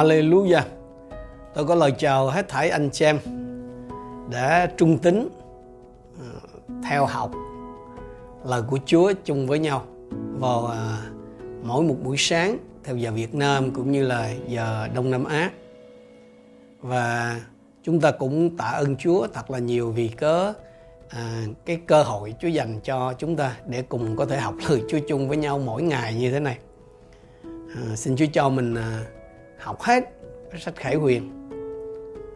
Hallelujah. Tôi có lời chào hết thảy anh chị em để trung tín ờ, theo học lời của Chúa chung với nhau vào ờ, mỗi một buổi sáng theo giờ Việt Nam cũng như là giờ Đông Nam Á. Và chúng ta cũng tạ ơn Chúa thật là nhiều vì cớ à, ờ, cái cơ hội Chúa dành cho chúng ta để cùng có thể học lời Chúa chung với nhau mỗi ngày như thế này. À, xin Chúa cho mình à, học hết cái sách Khải Huyền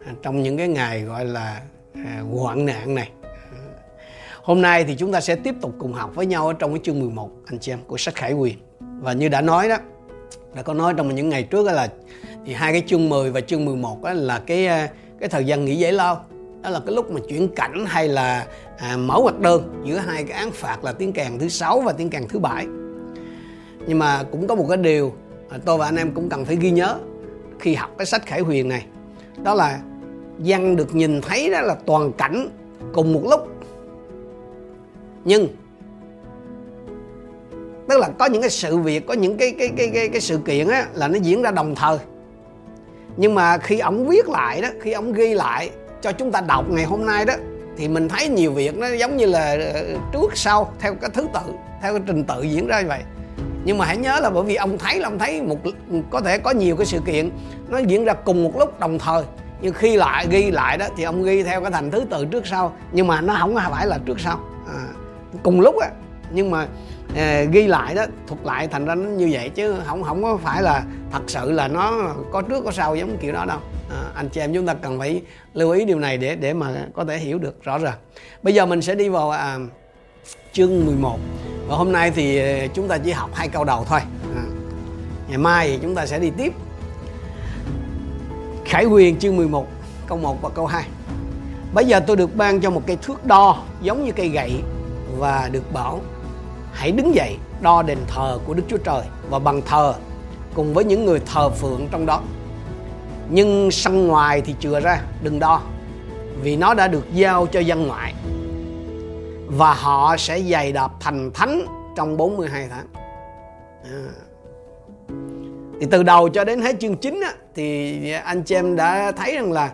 à, trong những cái ngày gọi là à, hoạn nạn này. À, hôm nay thì chúng ta sẽ tiếp tục cùng học với nhau ở trong cái chương 11 anh chị em của sách Khải Huyền. Và như đã nói đó, đã có nói trong những ngày trước đó là thì hai cái chương 10 và chương 11 đó là cái à, cái thời gian nghỉ giải lao đó là cái lúc mà chuyển cảnh hay là à, mở hoạt đơn giữa hai cái án phạt là tiếng kèn thứ sáu và tiếng kèn thứ bảy nhưng mà cũng có một cái điều mà tôi và anh em cũng cần phải ghi nhớ khi học cái sách khải huyền này. Đó là văn được nhìn thấy đó là toàn cảnh cùng một lúc. Nhưng tức là có những cái sự việc có những cái cái cái cái, cái sự kiện á là nó diễn ra đồng thời. Nhưng mà khi ông viết lại đó khi ông ghi lại cho chúng ta đọc ngày hôm nay đó thì mình thấy nhiều việc nó giống như là ờ, trước sau theo cái thứ tự theo cái trình tự diễn ra như vậy nhưng mà hãy nhớ là bởi vì ông thấy là ông thấy một có thể có nhiều cái sự kiện nó diễn ra cùng một lúc đồng thời. Nhưng khi lại ghi lại đó thì ông ghi theo cái thành thứ tự trước sau. Nhưng mà nó không phải là trước sau. À, cùng lúc á. Nhưng mà à, ghi lại đó thuật lại thành ra nó như vậy chứ không không có phải là thật sự là nó có trước có sau giống kiểu đó đâu. À, anh chị em chúng ta cần phải lưu ý điều này để để mà có thể hiểu được rõ ràng. Bây giờ mình sẽ đi vào à, chương 11 và hôm nay thì ờ, chúng ta chỉ học hai câu đầu thôi. À, ngày mai thì chúng ta sẽ đi tiếp. Khải quyền chương 11 câu 1 và câu 2 Bây giờ tôi được ban cho một cây thước đo giống như cây gậy và được bảo hãy đứng dậy đo đền thờ của Đức Chúa Trời và bằng thờ cùng với những người thờ phượng trong đó. Nhưng sân ngoài thì chừa ra, đừng đo vì nó đã được giao cho dân ngoại và họ sẽ dày đạp thành thánh trong 42 tháng. À. Thì từ đầu cho đến hết chương 9 á, thì anh chị em đã thấy rằng là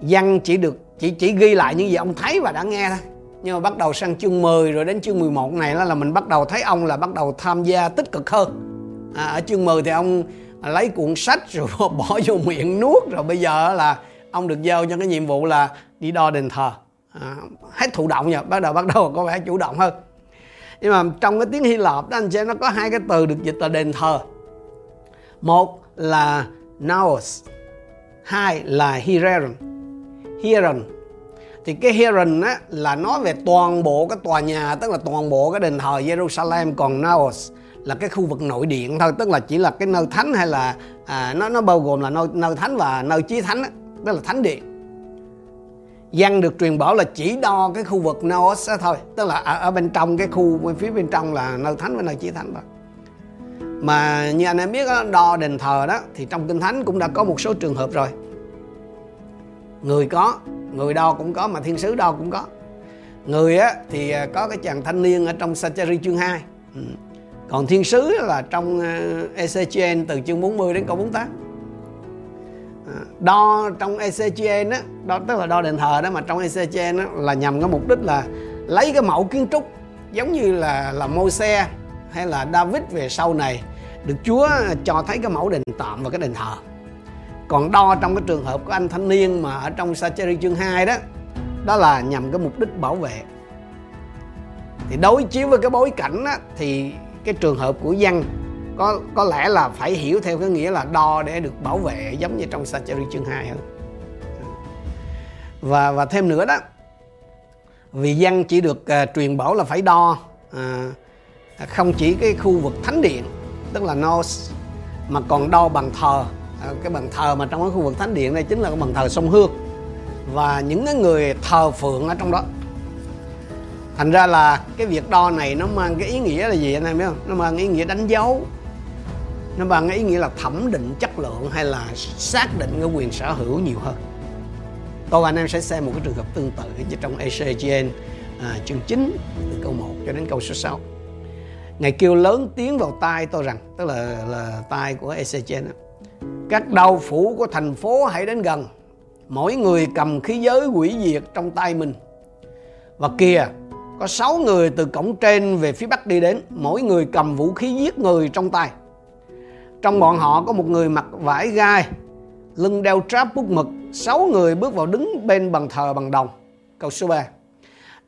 văn chỉ được chỉ chỉ ghi lại những gì ông thấy và đã nghe thôi nhưng mà bắt đầu sang chương 10 rồi đến chương 11 này là mình bắt đầu thấy ông là bắt đầu tham gia tích cực hơn à, ở chương 10 thì ông lấy cuộn sách rồi bỏ vô miệng nuốt rồi bây giờ là ông được giao cho cái nhiệm vụ là đi đo đền thờ à, hết thụ động nha bắt đầu bắt đầu có vẻ chủ động hơn. Nhưng mà trong cái tiếng Hy Lạp đó anh chị nó có hai cái từ được dịch là đền thờ. Một là naos hai là hieron hieron thì cái hieron á là nói về toàn bộ cái tòa nhà tức là toàn bộ cái đền thờ Jerusalem còn Naos là cái khu vực nội điện thôi tức là chỉ là cái nơi thánh hay là à, nó nó bao gồm là nơi nơi thánh và nơi chí thánh á, tức là thánh điện dân được truyền bảo là chỉ đo cái khu vực Naos thôi. Tức là ở, ở bên trong cái khu bên phía bên trong là nơi thánh và nơi chỉ thánh thôi mà như anh em biết đó, đo đền thờ đó thì trong kinh thánh cũng đã có một số trường hợp rồi. Người có người đo cũng có mà thiên sứ đo cũng có. Người á thì à, có cái chàng thanh niên ở trong Sachari chương 2 ừ. còn thiên sứ là trong à, ECGN từ chương 40 đến câu 48 đo trong ECGN á đo tức là đo đền thờ đó mà trong ECGN á là nhằm cái mục đích là lấy cái mẫu kiến trúc giống như là là Môi-se hay là David về sau này được Chúa cho thấy cái mẫu đền tạm và cái đền thờ. Còn đo trong cái trường hợp của anh thanh niên mà ở trong Sacheri chương 2 đó đó là nhằm cái mục đích bảo vệ. Thì đối chiếu với cái bối cảnh á, thì cái trường hợp của dân có có lẽ là phải hiểu theo cái nghĩa là đo để được bảo vệ giống như trong Sacheri chương 2 hơn. Và và thêm nữa đó vì dân chỉ được uh, truyền bảo là phải đo uh, không chỉ cái khu vực thánh điện tức là nos mà còn đo bằng thờ. Uh, cái bàn thờ mà trong cái khu vực thánh điện đây chính là cái bàn thờ sông Hương. Và những cái người thờ phượng ở trong đó. Thành ra là cái việc đo này nó mang cái ý nghĩa là gì anh em biết không? Nó mang ý nghĩa đánh dấu nó mang ý nghĩa là thẩm định chất lượng hay là xác định cái quyền sở hữu nhiều hơn. Tôi và anh em sẽ xem một cái trường hợp tương tự như trong ECGN à, chương 9 từ câu 1 cho đến câu số 6 Ngài kêu lớn tiếng vào tai tôi rằng tức là là tai của ECGN đó các đau phủ của thành phố hãy đến gần. Mỗi người cầm khí giới quỷ diệt trong tay mình. Và kìa có sáu người từ cổng trên về phía bắc đi đến mỗi người cầm vũ khí giết người trong tay trong bọn họ có một người mặc vải gai, lưng đeo tráp bút mực, sáu người bước vào đứng bên bàn thờ bằng đồng. Câu số 3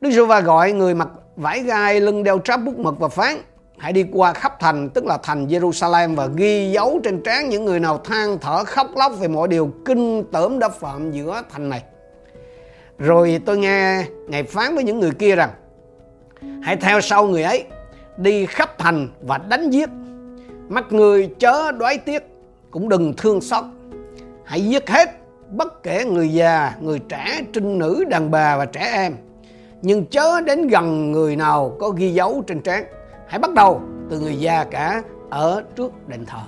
Đức giê va gọi người mặc vải gai, lưng đeo tráp bút mực và phán, hãy đi qua khắp thành, tức là thành Jerusalem và ghi dấu trên trán những người nào than thở khóc lóc về mọi điều kinh tởm đã phạm giữa thành này. Rồi tôi nghe ngài phán với những người kia rằng, hãy theo sau người ấy, đi khắp thành và đánh giết mắt người chớ đoái tiếc, cũng đừng thương xót. Hãy giết hết bất kể người già, người trẻ, trinh nữ, đàn bà và trẻ em. Nhưng chớ đến gần người nào có ghi dấu trên trán. Hãy bắt đầu từ người già cả ở trước đền thờ.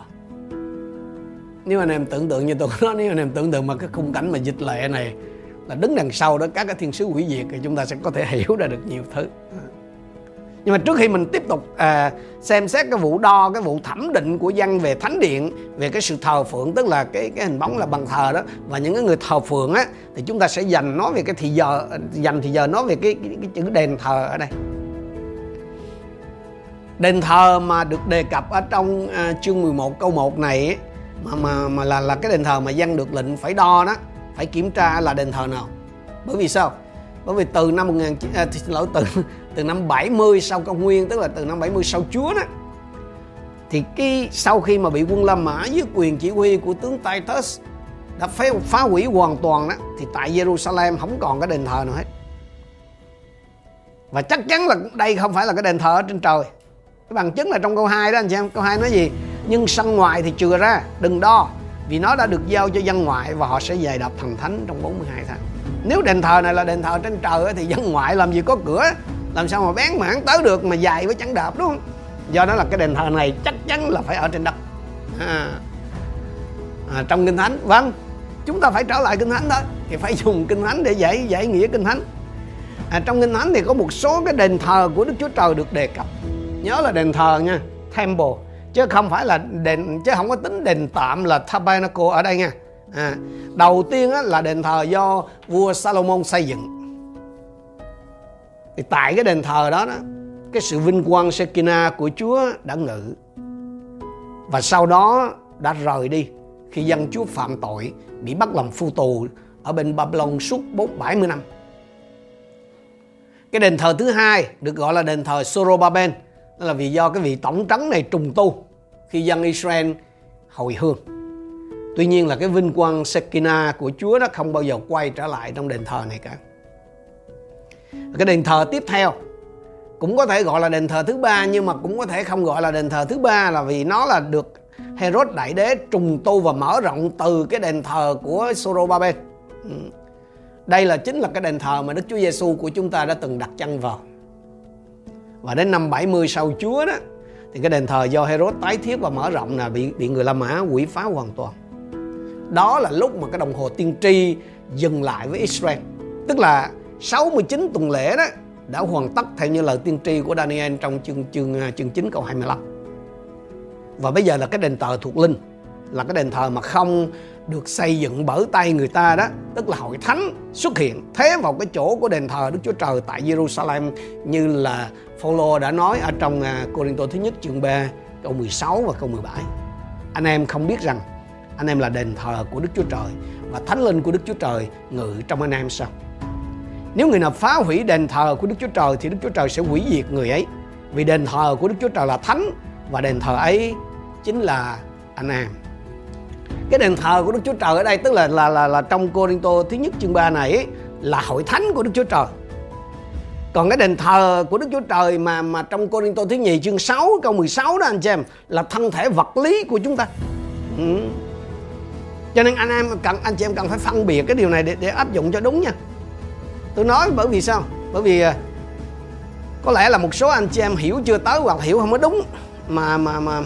Nếu anh em tưởng tượng như tôi nói nếu anh em tưởng tượng mà cái khung cảnh mà dịch lệ này là đứng đằng sau đó các cái thiên sứ hủy diệt thì chúng ta sẽ có thể hiểu ra được nhiều thứ nhưng mà trước khi mình tiếp tục à, xem xét cái vụ đo cái vụ thẩm định của dân về thánh điện về cái sự thờ phượng tức là cái cái hình bóng là bằng thờ đó và những cái người thờ phượng á thì chúng ta sẽ dành nói về cái thì giờ dành thì giờ nói về cái, cái, cái chữ đền thờ ở đây. Đền thờ mà được đề cập ở trong à, chương 11 câu 1 này ấy, mà mà mà là là cái đền thờ mà dân được lệnh phải đo đó phải kiểm tra là đền thờ nào. Bởi vì sao? Bởi vì từ năm 19 à, xin lỗi từ từ năm 70 sau công nguyên tức là từ năm 70 sau Chúa đó thì cái sau khi mà bị quân La Mã dưới quyền chỉ huy của tướng Titus đã phá, phá hủy hoàn toàn đó thì tại Jerusalem không còn cái đền thờ nào hết. Và chắc chắn là đây không phải là cái đền thờ ở trên trời. Cái bằng chứng là trong câu 2 đó anh chị em câu 2 nói gì? Nhưng sân ngoài thì chừa ra đừng đo vì nó đã được giao cho dân ngoại và họ sẽ dày đạp thần thánh trong 42 tháng. Nếu đền thờ này là đền thờ trên trời thì dân ngoại làm gì có cửa? Làm sao mà bén mảng tới được mà dài với chẳng đạp đúng không? Do đó là cái đền thờ này chắc chắn là phải ở trên đất. À, à, trong kinh thánh vâng. Chúng ta phải trở lại kinh thánh thôi thì phải dùng kinh thánh để giải giải nghĩa kinh thánh. À, trong kinh thánh thì có một số cái đền thờ của đức chúa trời được đề cập. Nhớ là đền thờ nha temple. Chứ không phải là đền chứ không có tính đền tạm là tabernacle ở đây nha. À, đầu tiên á, là đền thờ do vua Salomon xây dựng thì tại cái đền thờ đó đó, cái sự vinh quang Sekina của Chúa đã ngự và sau đó đã rời đi khi dân Chúa phạm tội, bị bắt làm phu tù ở bên Babylon suốt 4 70 năm. Cái đền thờ thứ hai được gọi là đền thờ Sorobaben đó là vì do cái vị tổng trấn này trùng tu khi dân Israel hồi hương. Tuy nhiên là cái vinh quang Shekinah của Chúa nó không bao giờ quay trở lại trong đền thờ này cả. Cái đền thờ tiếp theo cũng có thể gọi là đền thờ thứ ba, nhưng mà cũng có thể không gọi là đền thờ thứ ba là vì nó là được Herod đại đế trùng tu và mở rộng từ cái đền thờ của Sorobabel. Ừ. Đây là chính là cái đền thờ mà Đức Chúa Giêsu của chúng ta đã từng đặt chân vào. Và đến năm 70 sau Chúa đó, thì cái đền thờ do Herod tái thiết và mở rộng là bị bị người La Mã quỷ phá hoàn toàn. Đó là lúc mà cái đồng hồ tiên tri dừng lại với Israel. Tức là 69 tuần lễ đó đã hoàn tất theo như lời tiên tri của Daniel trong chương chương à, chương 9 câu 25. Và bây giờ là cái đền thờ thuộc linh, là cái đền thờ mà không được xây dựng bởi tay người ta đó, tức là hội thánh xuất hiện thế vào cái chỗ của đền thờ Đức Chúa Trời tại Jerusalem như là Phaolô đã nói ở trong à, Cô-rin-tô thứ nhất chương 3 câu 16 và câu 17 anh em không biết rằng anh em là đền thờ của Đức Chúa Trời và thánh linh của Đức Chúa Trời ngự trong anh em sao nếu người nào phá hủy đền thờ của Đức Chúa Trời thì Đức Chúa Trời sẽ hủy diệt người ấy. Vì đền thờ của Đức Chúa Trời là thánh và đền thờ ấy chính là anh em. Cái đền thờ của Đức Chúa Trời ở đây tức là là là, là trong Cô-rin-tô thứ nhất chương 3 này ấy, là hội thánh của Đức Chúa Trời. Còn cái đền thờ của Đức Chúa Trời mà mà trong Cô-rin-tô thứ nhì chương 6 câu 16 đó anh chị em là thân thể vật lý của chúng ta. Ừ. Cho nên anh em cần anh chị em cần phải phân biệt cái điều này để để áp dụng cho đúng nha tôi nói bởi vì sao bởi vì à, có lẽ là một số anh chị em hiểu chưa tới hoặc hiểu không có đúng mà mà mà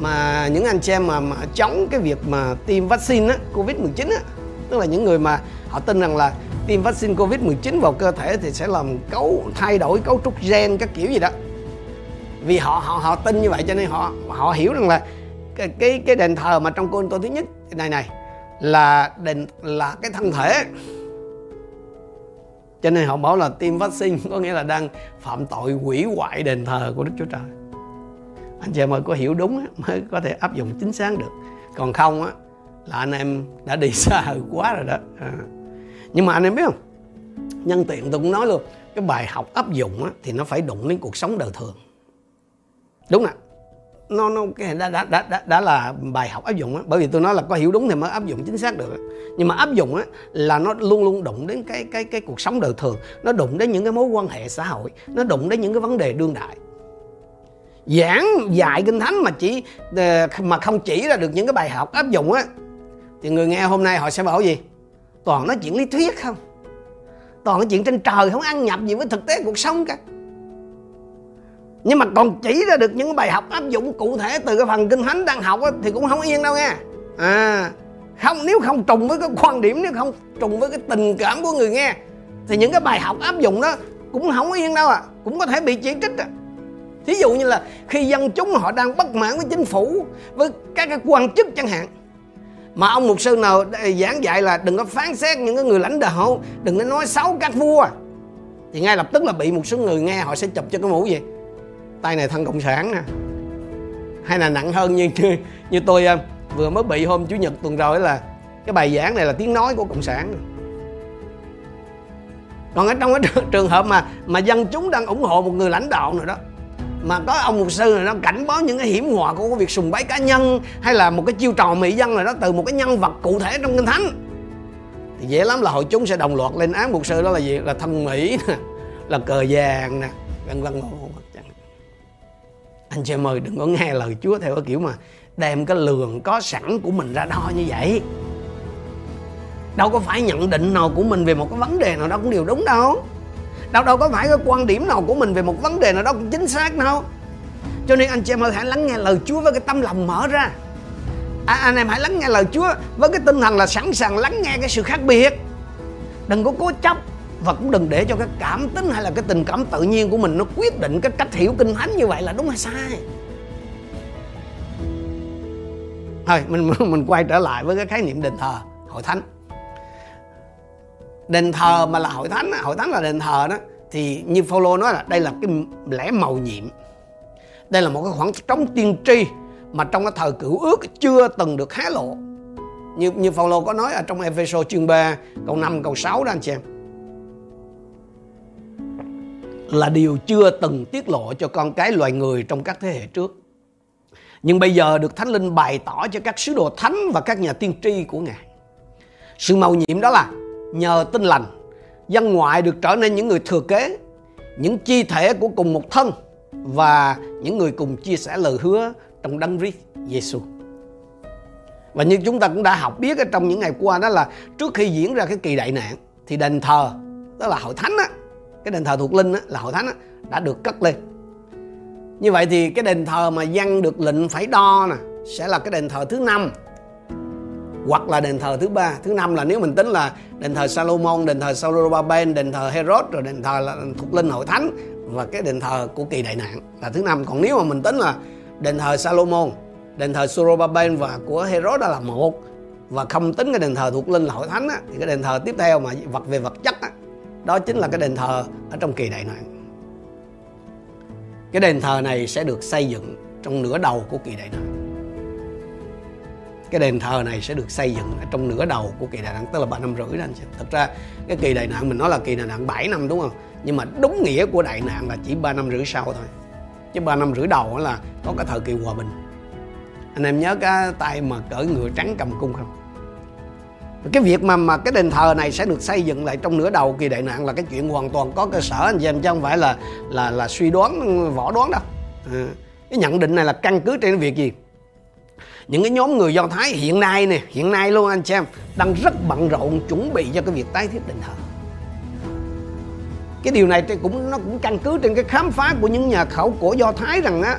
mà những anh chị em mà, mà chống cái việc mà tiêm vaccine á, Covid-19 á, tức là những người mà họ tin rằng là tiêm vaccine Covid-19 vào cơ thể thì sẽ làm cấu thay đổi cấu trúc gen các kiểu gì đó. Vì họ họ họ tin như vậy cho nên họ họ hiểu rằng là cái cái, cái đền thờ mà trong cô tôi thứ nhất này này là đền là cái thân thể cho nên họ bảo là tiêm vaccine có nghĩa là đang phạm tội hủy hoại đền thờ của Đức Chúa Trời. Anh chị em ơi có hiểu đúng mới có thể áp dụng chính xác được. Còn không á là anh em đã đi xa quá rồi đó. À. nhưng mà anh em biết không? Nhân tiện tôi cũng nói luôn cái bài học áp dụng á, thì nó phải đụng đến cuộc sống đời thường. Đúng không nó nó cái đã, đã đã đã đã là bài học áp dụng á. Bởi vì tôi nói là có hiểu đúng thì mới áp dụng chính xác được nhưng mà áp dụng á là nó luôn luôn đụng đến cái cái cái cuộc sống đời thường. Nó đụng đến những cái mối quan hệ xã hội. Nó đụng đến những cái vấn đề đương đại. Giảng dạy kinh thánh mà chỉ ờ, mà không chỉ ra được những cái bài học áp dụng á thì người nghe hôm nay họ sẽ bảo gì? Toàn nói chuyện lý thuyết không? Toàn nói chuyện trên trời không ăn nhập gì với thực tế cuộc sống cả nhưng mà còn chỉ ra được những bài học áp dụng cụ thể từ cái phần kinh thánh đang học thì cũng không yên đâu nha à không, nếu không trùng với cái quan điểm, nếu không trùng với cái tình cảm của người nghe, thì những cái bài học áp dụng đó cũng không yên đâu à cũng có thể bị chỉ trích à thí dụ như là khi dân chúng họ đang bất mãn với chính phủ, với các cái quan chức chẳng hạn, mà ông mục sư nào giảng dạy là đừng có phán xét những cái người lãnh đạo, đừng có nói xấu các vua, thì ngay lập tức là bị một số người nghe họ sẽ chụp cho cái mũ gì tay này thân cộng sản nè. Hay là nặng hơn như như, như tôi à, vừa mới bị hôm chủ nhật tuần rồi là cái bài giảng này là tiếng nói của cộng sản. Còn ở trong cái trường hợp mà mà dân chúng đang ủng hộ một người lãnh đạo nào đó mà có ông mục sư này nó cảnh báo những cái hiểm họa của cái việc sùng bái cá nhân hay là một cái chiêu trò mỹ dân này đó từ một cái nhân vật cụ thể trong kinh thánh thì dễ lắm là hội chúng sẽ đồng loạt lên án mục sư đó là gì? Là thân mỹ nè là cờ vàng nè vân vân anh chị em ơi đừng có nghe lời Chúa theo cái kiểu mà đem cái lường có sẵn của mình ra đo như vậy. Đâu có phải nhận định nào của mình về một cái vấn đề nào đó cũng đều đúng đâu. Đâu đâu có phải cái quan điểm nào của mình về một vấn đề nào đó cũng chính xác đâu. Cho nên anh chị em ơi hãy lắng nghe lời Chúa với cái tâm lòng mở ra. À, anh em hãy lắng nghe lời Chúa với cái tinh thần là sẵn sàng lắng nghe cái sự khác biệt. Đừng có cố chấp và cũng đừng để cho cái cảm tính hay là cái tình cảm tự nhiên của mình nó quyết định cái cách hiểu kinh thánh như vậy là đúng hay sai. Thôi, mình mình quay trở lại với cái khái niệm đền thờ, hội thánh. Đền thờ mà là hội thánh hội thánh là đền thờ đó, thì như Phaolô nói là đây là cái lẽ màu nhiệm. Đây là một cái khoảng trống tiên tri mà trong cái thời cựu ước chưa từng được hé lộ. Như như Phaolô có nói ở trong Ephesos chương 3 câu 5 câu 6 đó anh chị em là điều chưa từng tiết lộ cho con cái loài người trong các thế hệ trước. Nhưng bây giờ được Thánh Linh bày tỏ cho các sứ đồ thánh và các nhà tiên tri của Ngài. Sự màu nhiệm đó là nhờ tin lành, dân ngoại được trở nên những người thừa kế, những chi thể của cùng một thân và những người cùng chia sẻ lời hứa trong đấng Christ Giêsu. Và như chúng ta cũng đã học biết ở trong những ngày qua đó là trước khi diễn ra cái kỳ đại nạn thì đền thờ đó là hội thánh á, cái đền thờ thuộc linh á, là hội thánh á, đã được cất lên như vậy thì cái đền thờ mà dân được lệnh phải đo nè sẽ là cái đền thờ thứ năm hoặc là đền thờ thứ ba thứ năm là nếu mình tính là đền thờ Salomon đền thờ Solobaben đền thờ Herod rồi đền thờ là thuộc linh hội thánh và cái đền thờ của kỳ đại nạn là thứ năm còn nếu mà mình tính là đền thờ Salomon đền thờ Solobaben và của Herod đó là một và không tính cái đền thờ thuộc linh là hội thánh á, thì cái đền thờ tiếp theo mà vật về vật chất á, đó chính là cái đền thờ ở trong kỳ đại nạn. Cái đền thờ này sẽ được xây dựng trong nửa đầu của kỳ đại nạn. Cái đền thờ này sẽ được xây dựng ở trong nửa đầu của kỳ đại nạn, tức là ba năm rưỡi đó anh chị. Thật ra, cái kỳ đại nạn mình nói là kỳ đại nạn 7 năm, đúng không? Nhưng mà đúng nghĩa của đại nạn là chỉ ba năm rưỡi sau thôi. Chứ ba năm rưỡi đầu là có cái thời kỳ hòa bình. Anh em nhớ cái tay mà cởi ngựa trắng cầm cung không? Cái việc mà mà cái đền thờ này sẽ được xây dựng lại trong nửa đầu kỳ đại nạn là cái chuyện hoàn toàn có cơ sở anh chị em chứ không phải là là là suy đoán võ đoán đâu. À, cái nhận định này là căn cứ trên việc gì? Những cái nhóm người do thái hiện nay nè hiện nay luôn anh chị em đang rất bận rộn chuẩn bị cho cái việc tái thiết đền thờ. Cái điều này cũng nó cũng căn cứ trên cái khám phá của những nhà khảo cổ do thái rằng á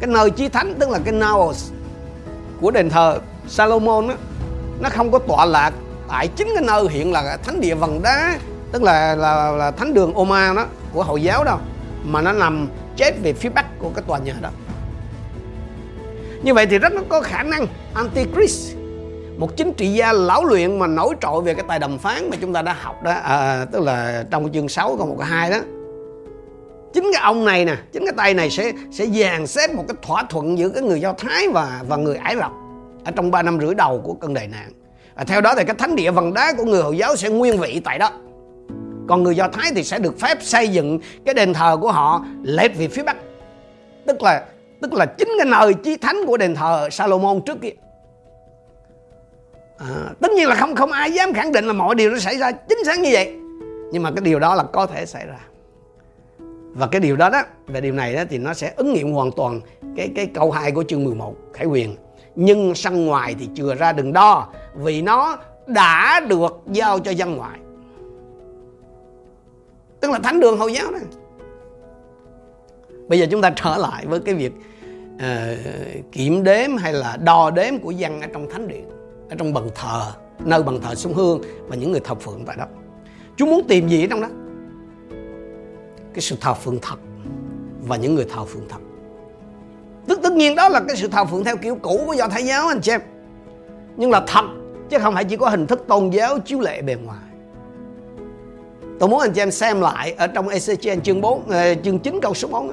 cái nơi chi thánh tức là cái naos của đền thờ salomon á nó không có tọa lạc tại chính cái nơi hiện là thánh địa vần đá tức là là, là thánh đường Oma đó của hồi giáo đâu mà nó nằm chết về phía bắc của cái tòa nhà đó. Như vậy thì rất có khả năng antichrist một chính trị gia lão luyện mà nổi trội về cái tài đàm phán mà chúng ta đã học đó à, tức là trong chương 6 câu một câu hai đó. Chính cái ông này nè chính cái tay này sẽ sẽ dàn xếp một cái thỏa thuận giữa cái người do thái và và người ải rập ở trong 3 năm rưỡi đầu của cơn đại nạn. À, theo đó thì cái thánh địa vần đá của người hồi giáo sẽ nguyên vị tại đó. Còn người do thái thì sẽ được phép xây dựng cái đền thờ của họ lệch về phía bắc. Tức là tức là chính cái nơi chí thánh của đền thờ Salomon trước kia. À, tất nhiên là không không ai dám khẳng định là mọi điều nó xảy ra chính xác như vậy. Nhưng mà cái điều đó là có thể xảy ra. Và cái điều đó đó về điều này đó thì nó sẽ ứng nghiệm hoàn toàn cái cái câu 2 của chương 11 Khải quyền nhưng sân ngoài thì chừa ra đừng đo vì nó đã được giao cho dân ngoại. Tức là thánh đường hồi giáo đó. Bây giờ chúng ta trở lại với cái việc uh, kiểm đếm hay là đo đếm của dân ở trong thánh điện ở trong bàn thờ nơi bàn thờ sông hương và những người thờ phượng tại đó. Chúng muốn tìm gì ở trong đó? Cái sự thờ phượng thật và những người thờ phượng thật tức, tất nhiên đó là cái sự thờ phượng theo kiểu cũ của do thái giáo, anh chị em. Nhưng là thật, chứ không phải chỉ có hình thức tôn giáo chiếu lệ bề ngoài. Tôi muốn anh chị em xem lại ở trong Ezechiel chương 4 ờ, chương 9 câu số 4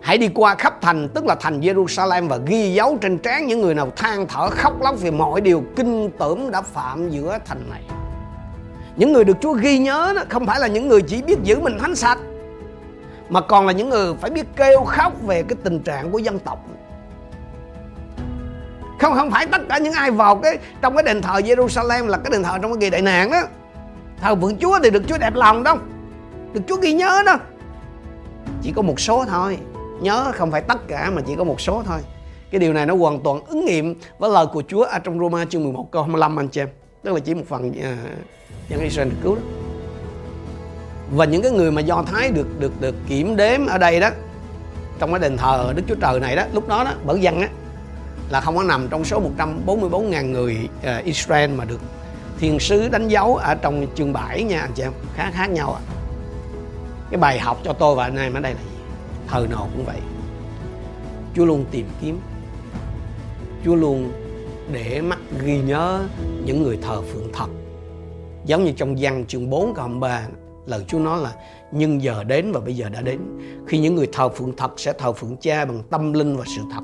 Hãy đi qua khắp thành, tức là thành Jerusalem và ghi dấu trên trán những người nào than thở, khóc lóc vì mọi điều kinh tởm đã phạm giữa thành này. Những người được Chúa ghi nhớ đó, không phải là những người chỉ biết giữ mình thánh sạch mà còn là những người phải biết kêu khóc về cái tình trạng của dân tộc. Không không phải tất cả những ai vào cái trong cái đền thờ Jerusalem là cái đền thờ trong cái kỳ đại nạn đó thờ vượng Chúa thì được Chúa đẹp lòng đâu. Được Chúa ghi nhớ đó chỉ có một số thôi. Nhớ không phải tất cả mà chỉ có một số thôi. Cái điều này nó hoàn toàn ứng nghiệm với lời của Chúa ở trong Roma chương 11 câu 25 anh chị em. Tức là chỉ một phần uh, dân Israel được cứu đó và những cái người mà do thái được được được kiểm đếm ở đây đó trong cái đền thờ Đức Chúa Trời này đó lúc đó đó bởi dân á là không có nằm trong số 144.000 người uh, Israel mà được thiên sứ đánh dấu ở trong chương 7 nha anh chị em khá khác nhau à. cái bài học cho tôi và anh em ở đây là gì? Thời nào cũng vậy. Chúa luôn tìm kiếm. Chúa luôn để mắt ghi nhớ những người thờ phượng thật. Giống như trong văn chương 4 câu 3 lời Chúa nói là, nhưng giờ đến và bây giờ đã đến. Khi những người thờ phượng thật sẽ thờ phượng cha bằng tâm linh và sự thật.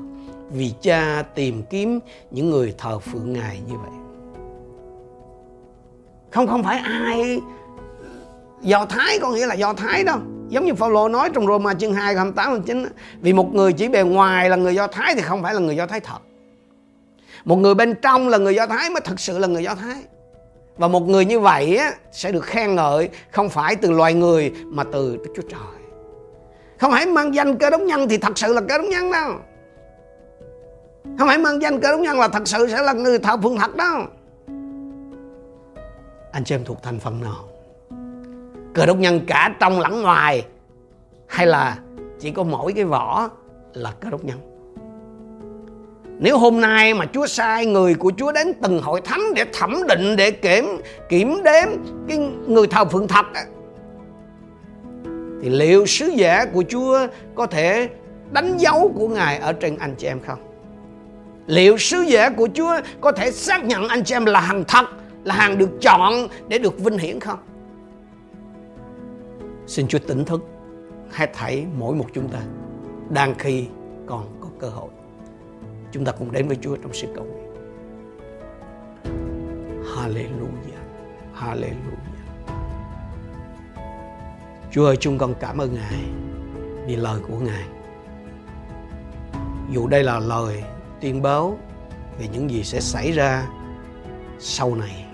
Vì cha tìm kiếm những người thờ phượng ngài như vậy. Không không phải ai. Do thái có nghĩa là do thái đâu. Giống như Phaolô nói trong Roma chương 2 câu 28 29 vì một người chỉ bề ngoài là người do thái thì không phải là người do thái thật. Một người bên trong là người do thái mới thực sự là người do thái và một người như vậy á, sẽ được khen ngợi không phải từ loài người mà từ Đức Chúa Trời. Không hãy mang danh cơ đốc nhân thì thật sự là cơ đốc nhân đâu. Không hãy mang danh cơ đốc nhân là thật sự sẽ là người thờ phượng thật đâu. Anh chị em thuộc thành phần nào? Cơ đốc nhân cả trong lẫn ngoài hay là chỉ có mỗi cái vỏ là cơ đốc nhân? Nếu hôm nay mà Chúa sai người của Chúa đến từng hội thánh để thẩm định, để kiểm kiểm đếm cái người thờ phượng thật thì liệu sứ giả của Chúa có thể đánh dấu của Ngài ở trên anh chị em không? Liệu sứ giả của Chúa có thể xác nhận anh chị em là hàng thật, là hàng được chọn để được vinh hiển không? Xin Chúa tỉnh thức hết thảy mỗi một chúng ta đang khi còn có cơ hội. Chúng ta cùng đến với Chúa trong sự cầu nguyện. Hallelujah. Hallelujah. Chúa ơi, chúng con cảm ơn Ngài vì lời của Ngài. Dù đây là lời tuyên báo về những gì sẽ xảy ra sau này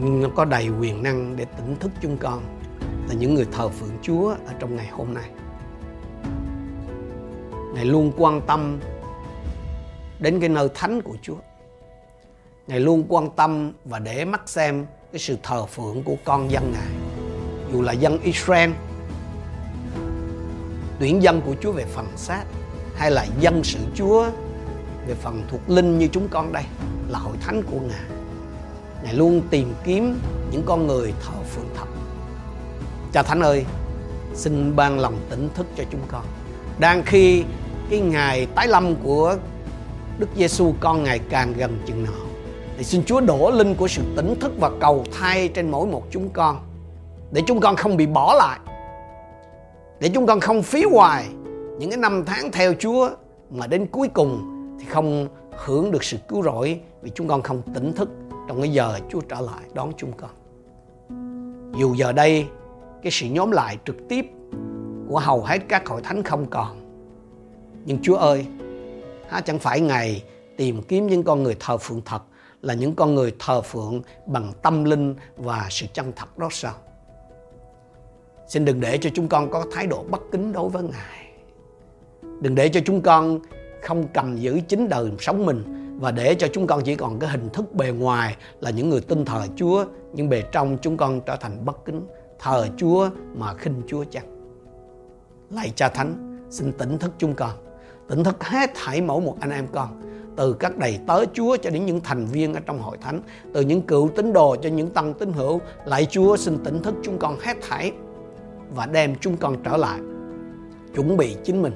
nhưng nó có đầy quyền năng để tỉnh thức chúng con là những người thờ phượng Chúa ở trong ngày hôm nay. Ngài luôn quan tâm đến cái nơi thánh của Chúa. Ngài luôn quan tâm và để mắt xem cái sự thờ phượng của con dân Ngài. Dù là dân Israel, tuyển dân của Chúa về phần xác hay là dân sự Chúa về phần thuộc linh như chúng con đây là hội thánh của Ngài. Ngài luôn tìm kiếm những con người thờ phượng thật. Cha Thánh ơi, xin ban lòng tỉnh thức cho chúng con. Đang khi cái ngày tái lâm của Đức Giêsu con ngày càng gần chừng nào thì xin Chúa đổ linh của sự tỉnh thức và cầu thay trên mỗi một chúng con để chúng con không bị bỏ lại để chúng con không phí hoài những cái năm tháng theo Chúa mà đến cuối cùng thì không hưởng được sự cứu rỗi vì chúng con không tỉnh thức trong cái giờ Chúa trở lại đón chúng con. Dù giờ đây cái sự nhóm lại trực tiếp của hầu hết các hội thánh không còn. Nhưng Chúa ơi, ha, chẳng phải Ngài tìm kiếm những con người thờ phượng thật là những con người thờ phượng bằng tâm linh và sự chân thật đó sao? Xin đừng để cho chúng con có thái độ bất kính đối với Ngài. Đừng để cho chúng con không cầm giữ chính đời sống mình và để cho chúng con chỉ còn cái hình thức bề ngoài là những người tin thờ Chúa nhưng bề trong chúng con trở thành bất kính thờ Chúa mà khinh Chúa chăng lạy cha thánh xin tỉnh thức chúng con tỉnh thức hết thảy mỗi một anh em con. Từ các đầy tớ Chúa cho đến những thành viên ở trong hội thánh. Từ những cựu tín đồ cho những tăng tín hữu. Lạy Chúa xin tỉnh thức chúng con hết thảy và đem chúng con trở lại, chuẩn bị chính mình,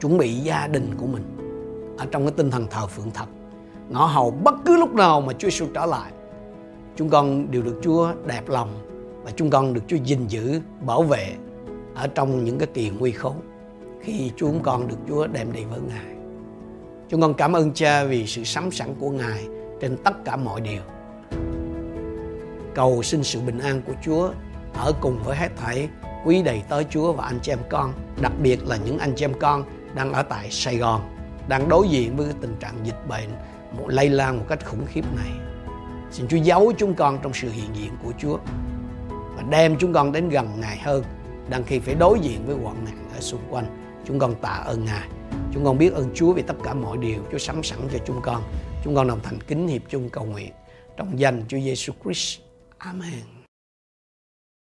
chuẩn bị gia đình của mình. Ở trong cái tinh thần thờ phượng thật, ngõ hầu bất cứ lúc nào mà Chúa Giêsu trở lại, chúng con đều được Chúa đẹp lòng và chúng con được Chúa gìn giữ, bảo vệ ở trong những cái kỳ nguy khốn khi chúng con được Chúa đem đi với Ngài. Chúng con cảm ơn Cha vì sự sắm sẵn của Ngài trên tất cả mọi điều. Cầu xin sự bình an của Chúa ở cùng với hết thảy quý đầy tới Chúa và anh chị em con, đặc biệt là những anh chị em con đang ở tại Sài Gòn, đang đối diện với cái tình trạng dịch bệnh một lây lan một cách khủng khiếp này. Xin Chúa giấu chúng con trong sự hiện diện của Chúa và đem chúng con đến gần Ngài hơn đang khi phải đối diện với hoạn nạn ở xung quanh chúng con tạ ơn ngài. Chúng con biết ơn chúa vì tất cả mọi điều chúa sắm sẵn cho chúng con. Chúng con đồng thành kính hiệp chung cầu nguyện. Trong danh chúa giêsu christ. Amen.